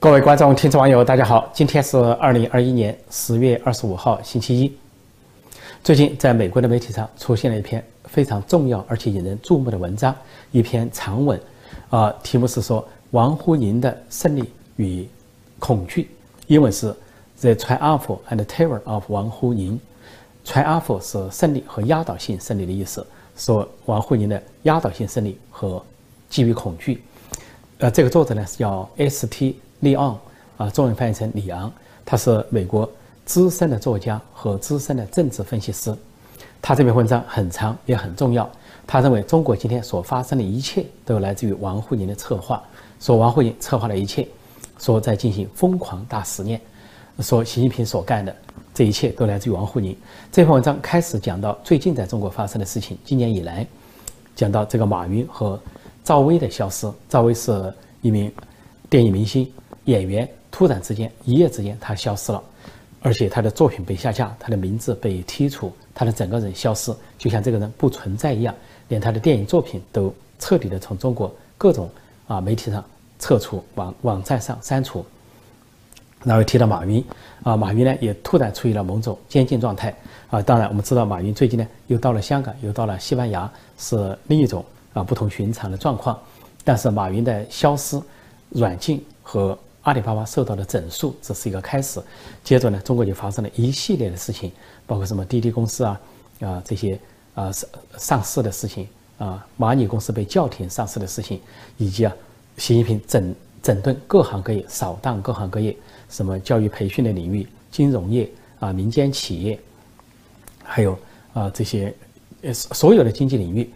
各位观众、听众、网友，大家好！今天是二零二一年十月二十五号，星期一。最近，在美国的媒体上出现了一篇非常重要而且引人注目的文章，一篇长文，啊，题目是说王沪宁的胜利与恐惧，英文是 The Triumph and Terror of 王沪宁。Triumph 是胜利和压倒性胜利的意思，说王沪宁的压倒性胜利和基于恐惧。呃，这个作者呢是叫 S.T. 利昂啊，中文翻译成李昂，他是美国资深的作家和资深的政治分析师。他这篇文章很长也很重要。他认为中国今天所发生的一切都来自于王沪宁的策划，说王沪宁策划了一切，说在进行疯狂大实验，说习近平所干的这一切都来自于王沪宁。这篇文章开始讲到最近在中国发生的事情，今年以来，讲到这个马云和赵薇的消失。赵薇是一名电影明星。演员突然之间一夜之间他消失了，而且他的作品被下架，他的名字被剔除，他的整个人消失，就像这个人不存在一样，连他的电影作品都彻底的从中国各种啊媒体上撤除，网网站上删除。然后提到马云啊，马云呢也突然处于了某种监禁状态啊。当然我们知道马云最近呢又到了香港，又到了西班牙，是另一种啊不同寻常的状况。但是马云的消失、软禁和阿里巴巴受到的整肃只是一个开始，接着呢，中国就发生了一系列的事情，包括什么滴滴公司啊，啊这些啊上上市的事情啊，蚂蚁公司被叫停上市的事情，以及啊，习近平整整顿各行各业，扫荡各行各业，什么教育培训的领域、金融业啊、民间企业，还有啊这些呃所有的经济领域，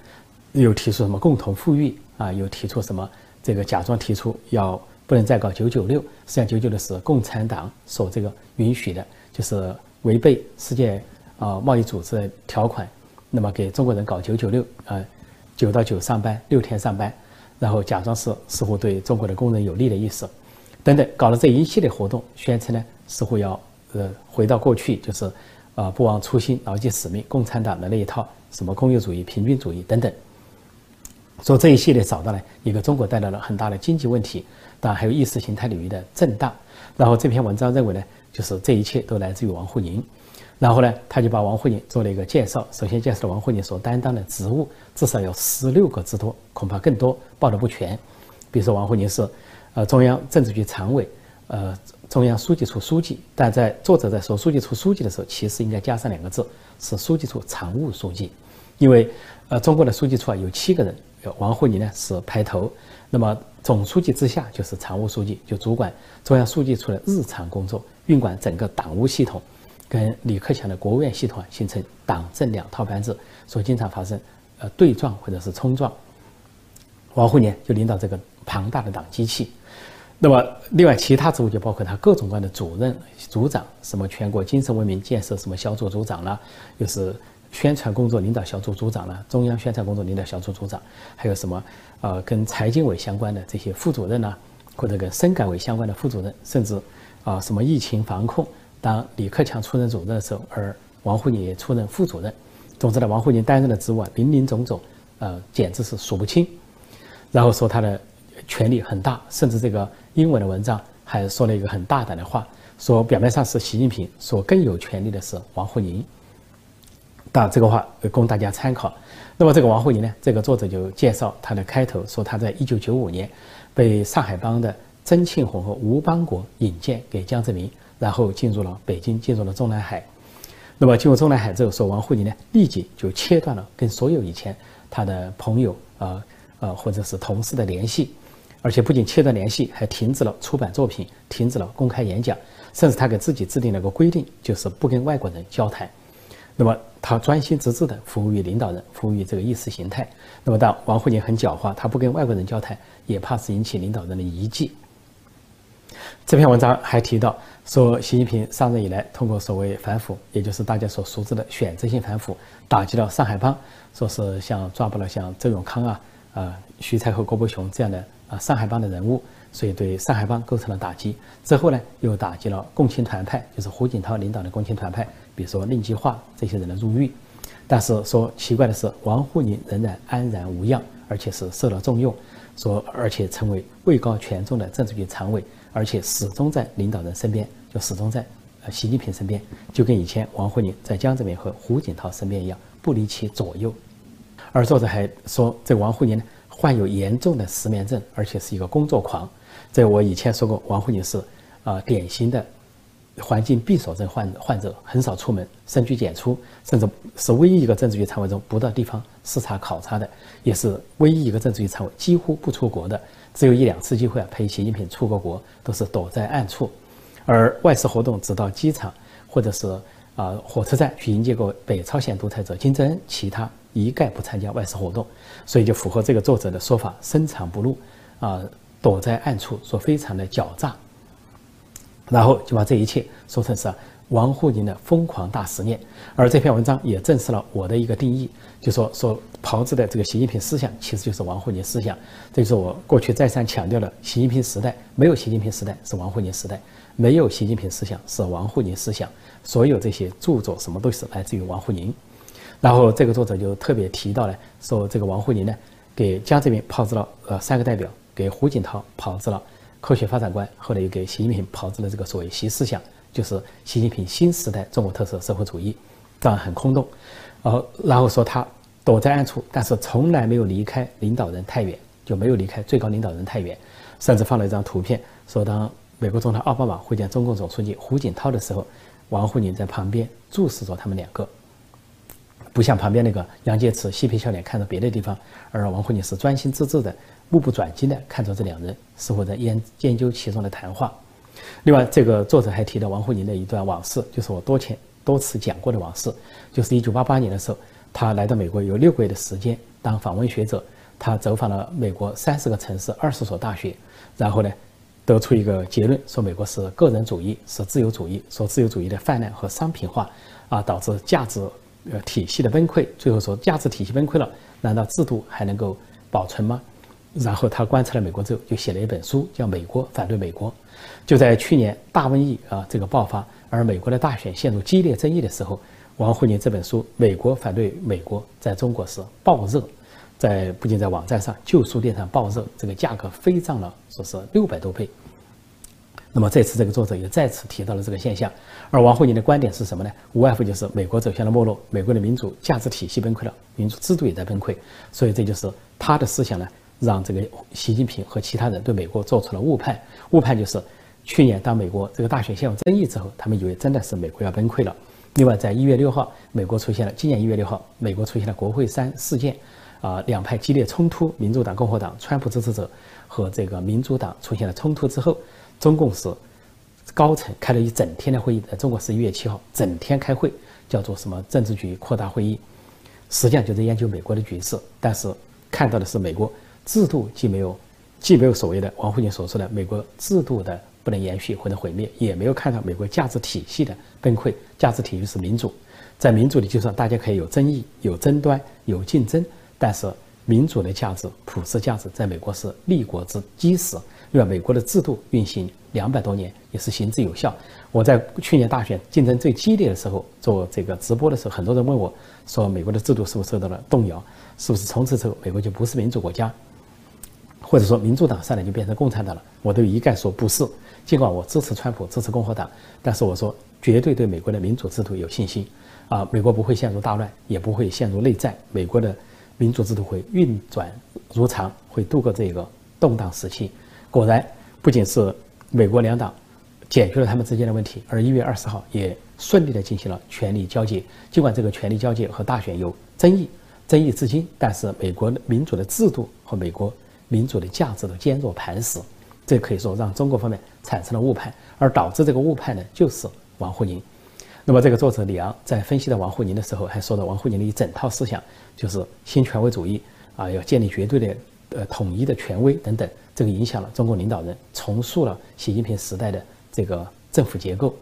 又提出什么共同富裕啊，又提出什么这个假装提出要。不能再搞九九六，实际上九九六是共产党所这个允许的，就是违背世界啊贸易组织的条款。那么给中国人搞九九六啊，九到九上班，六天上班，然后假装是似乎对中国的工人有利的意思，等等，搞了这一系列活动，宣称呢似乎要呃回到过去，就是啊不忘初心，牢记使命，共产党的那一套什么工业主义、平均主义等等。说这一系列找到了一个中国带来了很大的经济问题，当然还有意识形态领域的震荡。然后这篇文章认为呢，就是这一切都来自于王沪宁。然后呢，他就把王沪宁做了一个介绍。首先介绍了王沪宁所担当的职务，至少有十六个之多，恐怕更多，报的不全。比如说王沪宁是，呃，中央政治局常委，呃，中央书记处书记。但在作者在说书记处书记的时候，其实应该加上两个字，是书记处常务书记，因为，呃，中国的书记处啊有七个人。王沪宁呢是排头，那么总书记之下就是常务书记，就主管中央书记处的日常工作，运管整个党务系统，跟李克强的国务院系统形成党政两套班子，所以经常发生呃对撞或者是冲撞。王沪宁就领导这个庞大的党机器，那么另外其他职务就包括他各种各样的主任、组长，什么全国精神文明建设什么小组组长啦，又是。宣传工作领导小组组长呢，中央宣传工作领导小组组长，还有什么呃跟财经委相关的这些副主任呢，或者跟深改委相关的副主任，甚至啊什么疫情防控，当李克强出任主任的时候，而王沪宁也出任副主任。总之呢，王沪宁担任的职务啊林林总总，呃简直是数不清。然后说他的权力很大，甚至这个英文的文章还说了一个很大胆的话，说表面上是习近平，说更有权力的是王沪宁。但这个话供大家参考。那么这个王沪宁呢？这个作者就介绍他的开头说，他在一九九五年被上海帮的曾庆红和吴邦国引荐给江泽民，然后进入了北京，进入了中南海。那么进入中南海之后，说王沪宁呢立即就切断了跟所有以前他的朋友啊啊或者是同事的联系，而且不仅切断联系，还停止了出版作品，停止了公开演讲，甚至他给自己制定了个规定，就是不跟外国人交谈。那么他专心致志地服务于领导人，服务于这个意识形态。那么但王沪宁很狡猾，他不跟外国人交谈，也怕是引起领导人的疑忌。这篇文章还提到说，习近平上任以来，通过所谓反腐，也就是大家所熟知的选择性反腐，打击了上海帮，说是像抓捕了像周永康啊、啊徐才厚、郭伯雄这样的啊上海帮的人物，所以对上海帮构成了打击。之后呢，又打击了共青团派，就是胡锦涛领导的共青团派。比如说令计划这些人的入狱，但是说奇怪的是，王沪宁仍然安然无恙，而且是受到重用，说而且成为位高权重的政治局常委，而且始终在领导人身边，就始终在呃习近平身边，就跟以前王沪宁在江泽民和胡锦涛身边一样，不离其左右。而作者还说，这王沪宁呢患有严重的失眠症，而且是一个工作狂。这我以前说过，王沪宁是啊典型的。环境闭锁症患患者很少出门，深居简出，甚至是唯一一个政治局常委中不到地方视察考察的，也是唯一一个政治局常委几乎不出国的，只有一两次机会啊陪习近平出过国，都是躲在暗处，而外事活动只到机场或者是啊火车站去迎接过北朝鲜独裁者金正恩，其他一概不参加外事活动，所以就符合这个作者的说法，深藏不露，啊躲在暗处，说非常的狡诈。然后就把这一切说成是王沪宁的疯狂大实验，而这篇文章也证实了我的一个定义，就说说炮制的这个习近平思想其实就是王沪宁思想，这就是我过去再三强调的，习近平时代没有习近平时代是王沪宁时代，没有习近平思想是王沪宁思想，所有这些著作什么都是来自于王沪宁。然后这个作者就特别提到了说这个王沪宁呢，给江泽民炮制了呃三个代表，给胡锦涛炮制了。科学发展观，后来又给习近平炮制了这个所谓“习思想”，就是习近平新时代中国特色社会主义，当然很空洞。呃，然后说他躲在暗处，但是从来没有离开领导人太远，就没有离开最高领导人太远，甚至放了一张图片，说当美国总统奥巴马会见中共总书记胡锦涛的时候，王沪宁在旁边注视着他们两个，不像旁边那个杨洁篪嬉皮笑脸看着别的地方，而王沪宁是专心致志的。目不转睛地看着这两人，似乎在研研究其中的谈话。另外，这个作者还提到王沪宁的一段往事，就是我多前多次讲过的往事。就是一九八八年的时候，他来到美国有六个月的时间当访问学者，他走访了美国三十个城市、二十所大学，然后呢，得出一个结论，说美国是个人主义，是自由主义，说自由主义的泛滥和商品化啊，导致价值呃体系的崩溃。最后说，价值体系崩溃了，难道制度还能够保存吗？然后他观察了美国之后，就写了一本书，叫《美国反对美国》。就在去年大瘟疫啊这个爆发，而美国的大选陷入激烈争议的时候，王沪宁这本书《美国反对美国》在中国是爆热，在不仅在网站上、旧书店上爆热，这个价格飞涨了，说是六百多倍。那么这次这个作者也再次提到了这个现象，而王沪宁的观点是什么呢？无外乎就是美国走向了没落，美国的民主价值体系崩溃了，民主制度也在崩溃，所以这就是他的思想呢。让这个习近平和其他人对美国做出了误判，误判就是去年当美国这个大选陷入争议之后，他们以为真的是美国要崩溃了。另外，在一月六号，美国出现了今年一月六号，美国出现了国会山事件，啊，两派激烈冲突，民主党、共和党、川普支持者和这个民主党出现了冲突之后，中共是高层开了一整天的会议，在中国十一月七号整天开会，叫做什么政治局扩大会议，实际上就在研究美国的局势，但是看到的是美国。制度既没有，既没有所谓的王沪宁所说的美国制度的不能延续或者毁灭，也没有看到美国价值体系的崩溃。价值体系是民主，在民主的基础上，大家可以有争议、有争端、有竞争，但是民主的价值、普世价值在美国是立国之基石。因为，美国的制度运行两百多年，也是行之有效。我在去年大选竞争最激烈的时候做这个直播的时候，很多人问我说：“美国的制度是不是受到了动摇？是不是从此之后美国就不是民主国家？”或者说民主党上来就变成共产党了，我都一概说不是。尽管我支持川普，支持共和党，但是我说绝对对美国的民主制度有信心。啊，美国不会陷入大乱，也不会陷入内战，美国的民主制度会运转如常，会度过这个动荡时期。果然，不仅是美国两党解决了他们之间的问题，而一月二十号也顺利的进行了权力交接。尽管这个权力交接和大选有争议，争议至今，但是美国民主的制度和美国。民主的价值都坚若磐石，这可以说让中国方面产生了误判，而导致这个误判呢，就是王沪宁。那么，这个作者李昂在分析到王沪宁的时候，还说到王沪宁的一整套思想，就是新权威主义啊，要建立绝对的呃统一的权威等等，这个影响了中国领导人，重塑了习近平时代的这个政府结构。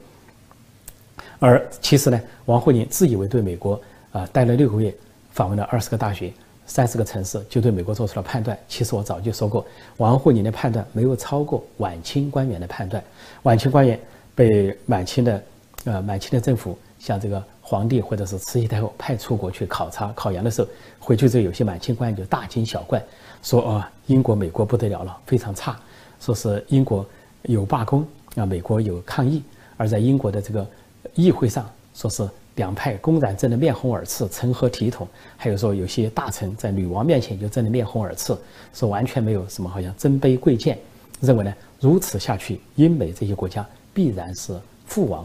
而其实呢，王沪宁自以为对美国啊待了六个月，访问了二十个大学。三十个城市就对美国做出了判断。其实我早就说过，王沪宁的判断没有超过晚清官员的判断。晚清官员被满清的，呃，满清的政府像这个皇帝或者是慈禧太后派出国去考察考研的时候，回去之后有些满清官员就大惊小怪，说啊，英国、美国不得了了，非常差，说是英国有罢工啊，美国有抗议，而在英国的这个议会上，说是两派公然争得面红耳赤、成何体统？还有说有些大臣在女王面前就争得面红耳赤，说完全没有什么好像尊卑贵贱，认为呢如此下去，英美这些国家必然是覆亡，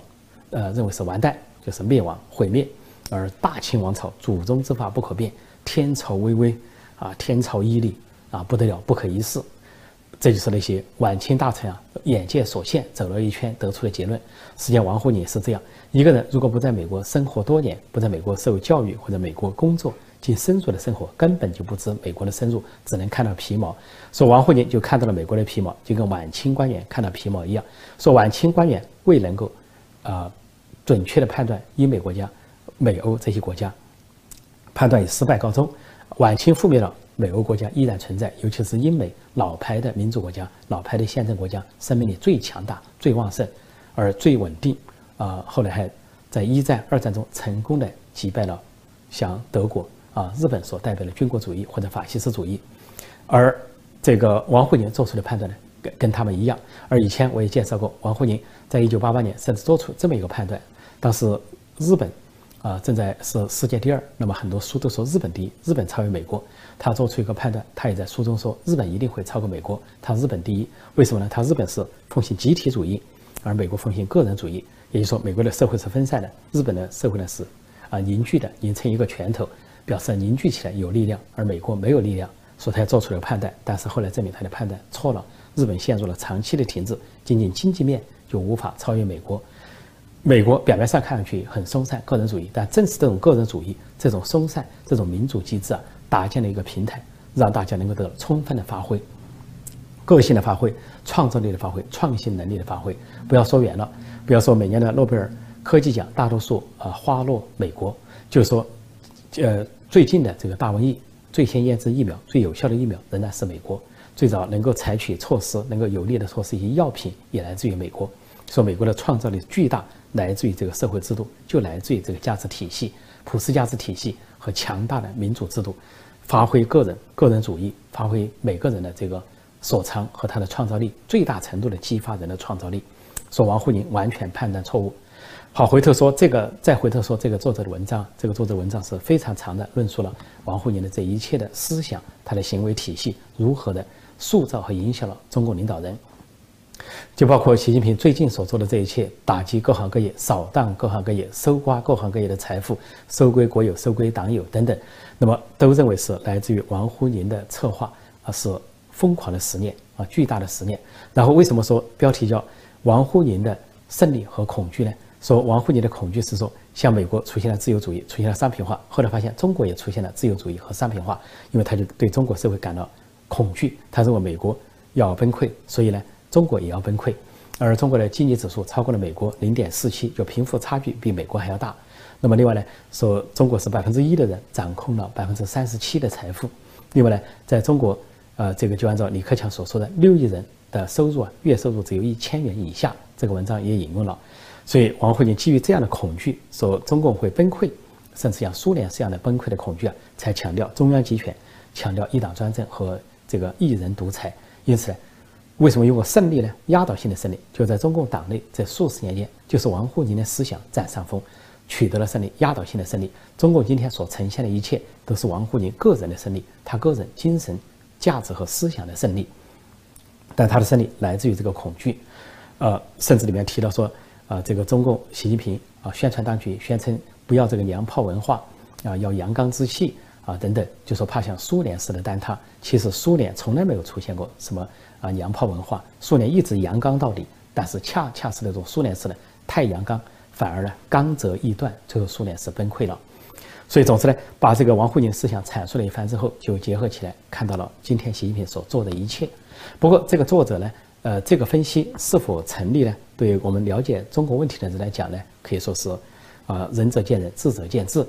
呃，认为是完蛋，就是灭亡毁灭，而大清王朝祖宗之法不可变，天朝巍巍啊，天朝屹立啊，不得了，不可一世。这就是那些晚清大臣啊，眼界所限，走了一圈得出的结论。实际上，王沪宁是这样一个人，如果不在美国生活多年，不在美国受教育或者美国工作进深入的生活，根本就不知美国的深入，只能看到皮毛。说王沪宁就看到了美国的皮毛，就跟晚清官员看到皮毛一样。说晚清官员未能够，啊，准确的判断英美国家、美欧这些国家，判断以失败告终。晚清覆灭了。美欧国家依然存在，尤其是英美老牌的民主国家、老牌的宪政国家，生命力最强大、最旺盛，而最稳定。啊，后来还在一战、二战中成功的击败了像德国、啊日本所代表的军国主义或者法西斯主义。而这个王沪宁做出的判断呢，跟跟他们一样。而以前我也介绍过，王沪宁在一九八八年甚至做出这么一个判断：当时日本啊正在是世界第二，那么很多书都说日本第一，日本超越美国。他做出一个判断，他也在书中说，日本一定会超过美国，他日本第一。为什么呢？他日本是奉行集体主义，而美国奉行个人主义。也就是说，美国的社会是分散的，日本的社会呢是啊凝聚的，拧成一个拳头，表示凝聚起来有力量。而美国没有力量，所以他做出了判断。但是后来证明他的判断错了，日本陷入了长期的停滞，仅仅经济面就无法超越美国。美国表面上看上去很松散个人主义，但正是这种个人主义、这种松散、这种民主机制啊。搭建了一个平台，让大家能够得到充分的发挥，个性的发挥、创造力的发挥、创新能力的发挥。不要说远了，不要说每年的诺贝尔科技奖大多数啊花落美国，就是说，呃，最近的这个大瘟疫，最先研制疫苗、最有效的疫苗仍然是美国，最早能够采取措施、能够有力的措施一些药品也来自于美国。说美国的创造力巨大，来自于这个社会制度，就来自于这个价值体系、普世价值体系。和强大的民主制度，发挥个人个人主义，发挥每个人的这个所长和他的创造力，最大程度的激发人的创造力。说王沪宁完全判断错误。好，回头说这个，再回头说这个作者的文章，这个作者文章是非常长的，论述了王沪宁的这一切的思想，他的行为体系如何的塑造和影响了中国领导人。就包括习近平最近所做的这一切，打击各行各业、扫荡各行各业、搜刮各行各业的财富、收归国有、收归党有等等，那么都认为是来自于王沪宁的策划，啊，是疯狂的实验啊，巨大的实验。然后为什么说标题叫王沪宁的胜利和恐惧呢？说王沪宁的恐惧是说，像美国出现了自由主义，出现了商品化，后来发现中国也出现了自由主义和商品化，因为他就对中国社会感到恐惧，他认为美国要崩溃，所以呢。中国也要崩溃，而中国的经济指数超过了美国零点四七，就贫富差距比美国还要大。那么另外呢，说中国是百分之一的人掌控了百分之三十七的财富。另外呢，在中国，呃，这个就按照李克强所说的六亿人的收入啊，月收入只有一千元以下。这个文章也引用了。所以王沪宁基于这样的恐惧，说中共会崩溃，甚至像苏联这样的崩溃的恐惧啊，才强调中央集权，强调一党专政和这个一人独裁。因此呢。为什么有个胜利呢？压倒性的胜利，就在中共党内，这数十年间，就是王沪宁的思想占上风，取得了胜利，压倒性的胜利。中共今天所呈现的一切，都是王沪宁个人的胜利，他个人精神价值和思想的胜利。但他的胜利来自于这个恐惧，呃，甚至里面提到说，啊，这个中共习近平啊，宣传当局宣称不要这个娘炮文化，啊，要阳刚之气啊，等等，就说怕像苏联式的坍塌。其实苏联从来没有出现过什么。啊，娘炮文化，苏联一直阳刚到底，但是恰恰是那种苏联式的太阳刚，反而呢刚则易断，最后苏联是崩溃了。所以总之呢，把这个王沪宁思想阐述了一番之后，就结合起来看到了今天习近平所做的一切。不过这个作者呢，呃，这个分析是否成立呢？对我们了解中国问题的人来讲呢，可以说是啊，仁者见仁，智者见智。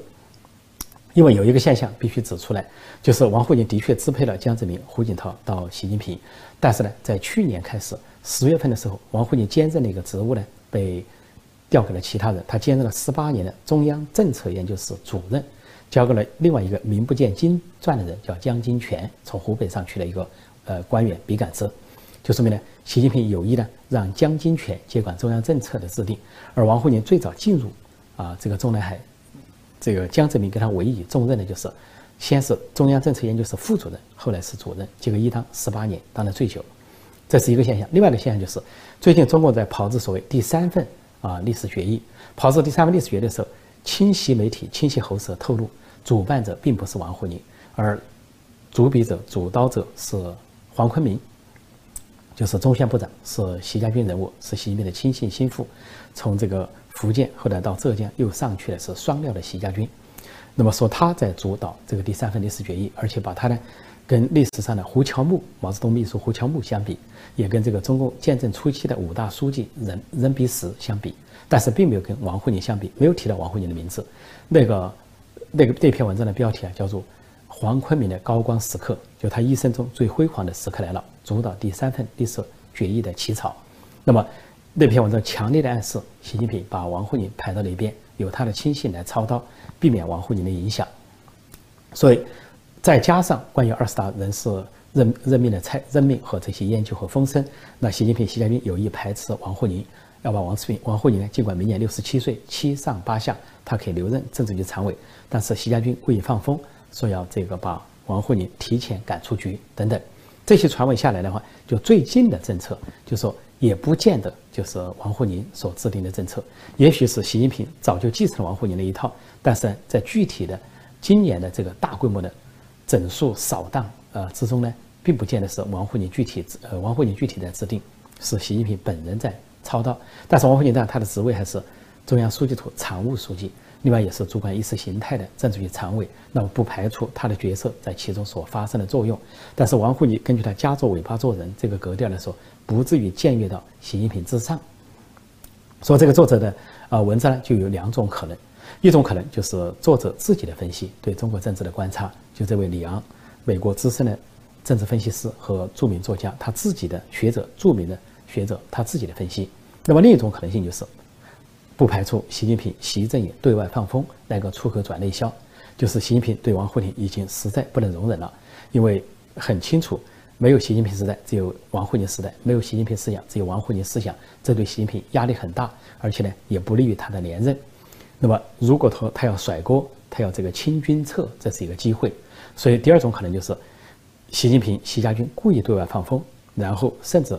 因为有一个现象必须指出来，就是王沪宁的确支配了江泽民、胡锦涛到习近平，但是呢，在去年开始十月份的时候，王沪宁兼任的一个职务呢被调给了其他人，他兼任了十八年的中央政策研究室主任，交给了另外一个名不见经传的人，叫江金泉，从湖北上去的一个呃官员笔杆子，就说明呢，习近平有意呢让江金泉接管中央政策的制定，而王沪宁最早进入啊这个中南海，这个江泽民给他委以重任的就是，先是中央政策研究室副主任，后来是主任，结果一当十八年，当了最久，这是一个现象。另外一个现象就是，最近中国在炮制所谓第三份啊历史决议，炮制第三份历史决议的时候，清晰媒体清晰喉舌透露，主办者并不是王沪宁，而主笔者、主刀者是黄坤明。就是中宣部长是习家军人物，是习近平的亲信心腹。从这个福建后来到浙江又上去的是双料的习家军。那么说他在主导这个第三份历史决议，而且把他呢跟历史上的胡乔木、毛泽东秘书胡乔木相比，也跟这个中共建政初期的五大书记任任弼时相比，但是并没有跟王沪宁相比，没有提到王沪宁的名字。那个那个那篇文章的标题啊叫做。黄坤明的高光时刻，就他一生中最辉煌的时刻来了，主导第三份历史决议的起草。那么那篇文章强烈的暗示，习近平把王沪宁排到了一边，由他的亲信来操刀，避免王沪宁的影响。所以，再加上关于二十大人事任任命的蔡任命和这些研究和风声，那习近平、习家军有意排斥王沪宁，要把王世平、王沪宁呢，尽管明年六十七岁，七上八下，他可以留任政治局常委，但是习家军故意放风。说要这个把王沪宁提前赶出局等等，这些传闻下来的话，就最近的政策，就说也不见得就是王沪宁所制定的政策，也许是习近平早就继承了王沪宁的一套，但是在具体的今年的这个大规模的整肃扫荡呃之中呢，并不见得是王沪宁具体呃王沪宁具体在制定，是习近平本人在操刀，但是王沪宁呢，他的职位还是中央书记处常务书记。另外也是主管意识形态的政治局常委，那么不排除他的角色在其中所发生的作用。但是王沪宁根据他夹着尾巴做人这个格调来说，不至于僭越到习近平之上。说这个作者的啊文章呢，就有两种可能，一种可能就是作者自己的分析，对中国政治的观察，就这位李昂，美国资深的政治分析师和著名作家，他自己的学者，著名的学者，他自己的分析。那么另一种可能性就是。不排除习近平、习政也对外放风，来个出口转内销，就是习近平对王沪宁已经实在不能容忍了，因为很清楚，没有习近平时代，只有王沪宁时代；没有习近平思想，只有王沪宁思想，这对习近平压力很大，而且呢，也不利于他的连任。那么，如果说他要甩锅，他要这个清君侧，这是一个机会。所以，第二种可能就是，习近平、习家军故意对外放风，然后甚至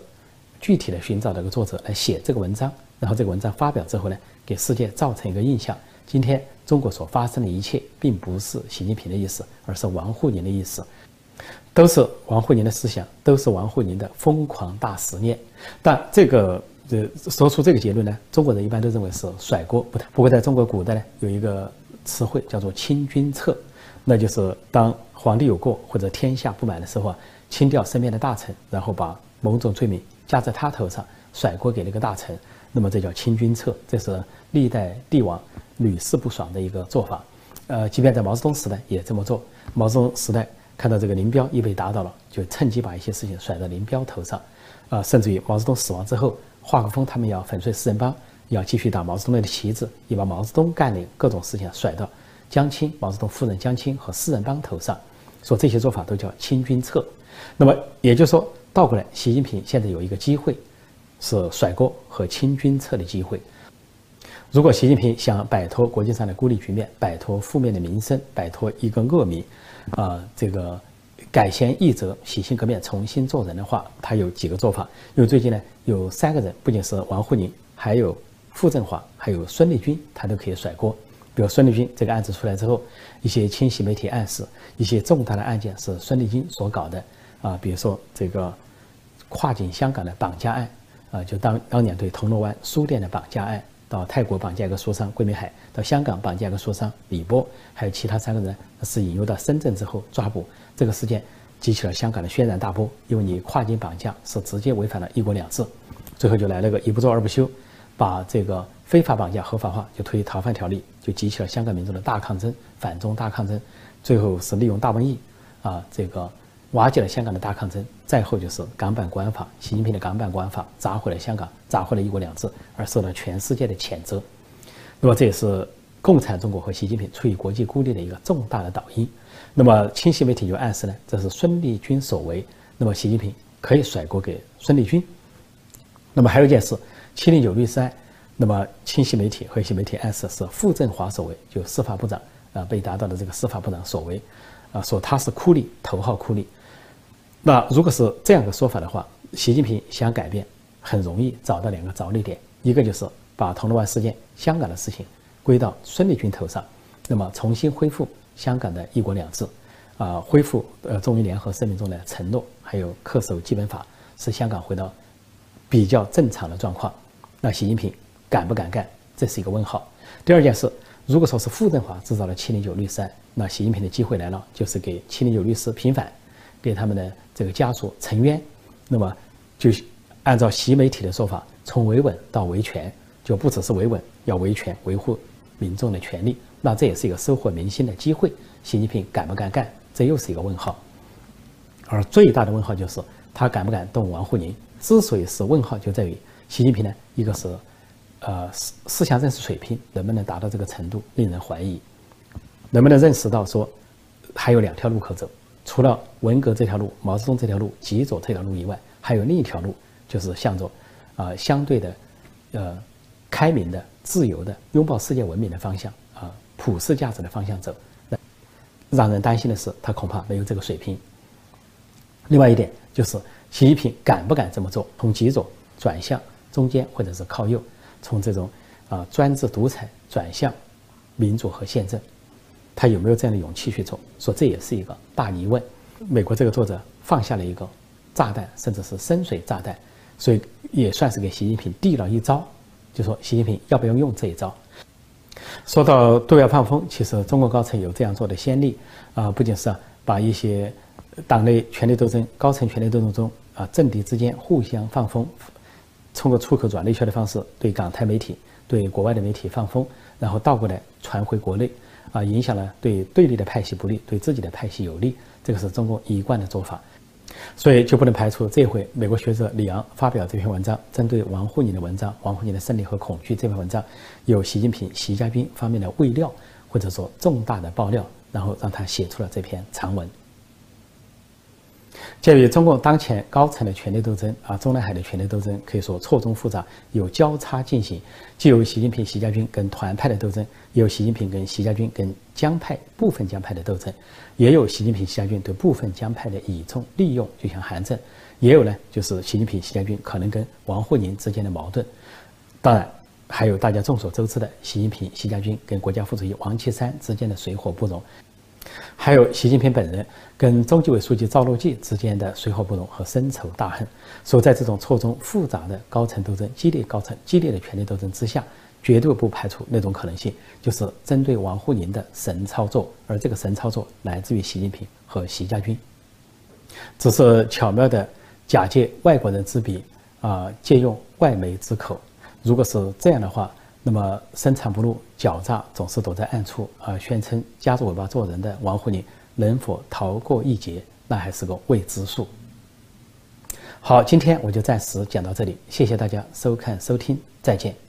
具体的寻找这个作者来写这个文章。然后这个文章发表之后呢，给世界造成一个印象：今天中国所发生的一切，并不是习近平的意思，而是王沪宁的意思，都是王沪宁的思想，都是王沪宁的疯狂大实验。但这个呃说出这个结论呢，中国人一般都认为是甩锅。不不过在中国古代呢，有一个词汇叫做清君侧，那就是当皇帝有过或者天下不满的时候啊，清掉身边的大臣，然后把某种罪名加在他头上，甩锅给那个大臣。那么这叫清君侧，这是历代帝王屡试不爽的一个做法。呃，即便在毛泽东时代也这么做。毛泽东时代看到这个林彪一被打倒了，就趁机把一些事情甩到林彪头上。啊，甚至于毛泽东死亡之后，华国锋他们要粉碎四人帮，要继续打毛泽东的旗帜，也把毛泽东干的各种事情甩到江青、毛泽东夫人江青和四人帮头上，说这些做法都叫清君侧。那么也就是说，倒过来，习近平现在有一个机会。是甩锅和清君侧的机会。如果习近平想摆脱国际上的孤立局面，摆脱负面的名声，摆脱一个恶名，啊，这个改弦易辙，洗心革面，重新做人的话，他有几个做法。因为最近呢，有三个人，不仅是王沪宁，还有傅政华，还有孙立军，他都可以甩锅。比如孙立军这个案子出来之后，一些清晰媒体暗示，一些重大的案件是孙立军所搞的啊，比如说这个跨境香港的绑架案。啊，就当当年对铜锣湾书店的绑架案，到泰国绑架一个书商桂明海，到香港绑架一个书商李波，还有其他三个人是引诱到深圳之后抓捕。这个事件激起了香港的轩然大波，因为你跨境绑架是直接违反了一国两制。最后就来了个一不做二不休，把这个非法绑架合法化，就推逃犯条例，就激起了香港民众的大抗争，反中大抗争。最后是利用大瘟疫，啊，这个。瓦解了香港的大抗争，再后就是港版国安法，习近平的港版国安法砸毁了香港，砸毁了一国两制，而受到全世界的谴责。那么这也是共产中国和习近平处于国际孤立的一个重大的导因。那么清晰媒体就暗示呢，这是孙立军所为。那么习近平可以甩锅给孙立军。那么还有一件事，七零九律师案，那么清晰媒体和一些媒体暗示是傅政华所为，就司法部长啊被打倒的这个司法部长所为，啊说他是酷吏，头号酷吏。那如果是这样的说法的话，习近平想改变，很容易找到两个着力点，一个就是把铜锣湾事件、香港的事情归到孙立军头上，那么重新恢复香港的一国两制，啊，恢复呃中英联合声明中的承诺，还有恪守基本法，使香港回到比较正常的状况。那习近平敢不敢干？这是一个问号。第二件事，如果说是傅政华制造了七零九律师案，那习近平的机会来了，就是给七零九律师平反，给他们的这个家属沉冤。那么，就按照习媒体的说法，从维稳到维权，就不只是维稳，要维权，维护民众的权利。那这也是一个收获民心的机会。习近平敢不敢干？这又是一个问号。而最大的问号就是他敢不敢动王沪宁？之所以是问号，就在于习近平呢，一个是，呃，思思想认识水平能不能达到这个程度，令人怀疑。能不能认识到说，还有两条路可走？除了文革这条路、毛泽东这条路、极左这条路以外，还有另一条路，就是向着啊相对的呃开明的、自由的、拥抱世界文明的方向啊普世价值的方向走。那让人担心的是，他恐怕没有这个水平。另外一点就是，习近平敢不敢这么做？从极左转向中间，或者是靠右，从这种啊专制独裁转向民主和宪政。他有没有这样的勇气去做？说这也是一个大疑问。美国这个作者放下了一个炸弹，甚至是深水炸弹，所以也算是给习近平递了一招，就说习近平要不要用这一招？说到对外放风，其实中国高层有这样做的先例啊，不仅是把一些党内权力斗争、高层权力斗争中啊政敌之间互相放风，通过出口转内销的方式对港台媒体、对国外的媒体放风，然后倒过来传回国内。啊，影响了对对立的派系不利，对自己的派系有利，这个是中国一贯的做法，所以就不能排除这回美国学者李昂发表这篇文章，针对王沪宁的文章《王沪宁的胜利和恐惧》这篇文章，有习近平、习家兵方面的未料或者说重大的爆料，然后让他写出了这篇长文。鉴于中共当前高层的权力斗争啊，中南海的权力斗争可以说错综复杂，有交叉进行，既有习近平、习家军跟团派的斗争，也有习近平跟习家军跟江派部分江派的斗争，也有习近平、习家军对部分江派的倚重利用，就像韩正，也有呢，就是习近平、习家军可能跟王沪宁之间的矛盾，当然还有大家众所周知的习近平、习家军跟国家副主席王岐山之间的水火不容。还有习近平本人跟中纪委书记赵乐际之间的水火不容和深仇大恨，所以在这种错综复杂的高层斗争、激烈高层激烈的权力斗争之下，绝对不排除那种可能性，就是针对王沪宁的神操作，而这个神操作来自于习近平和习家军，只是巧妙的假借外国人之笔啊，借用外媒之口。如果是这样的话。那么深藏不露、狡诈，总是躲在暗处啊，宣称夹着尾巴做人的王沪宁能否逃过一劫，那还是个未知数。好，今天我就暂时讲到这里，谢谢大家收看收听，再见。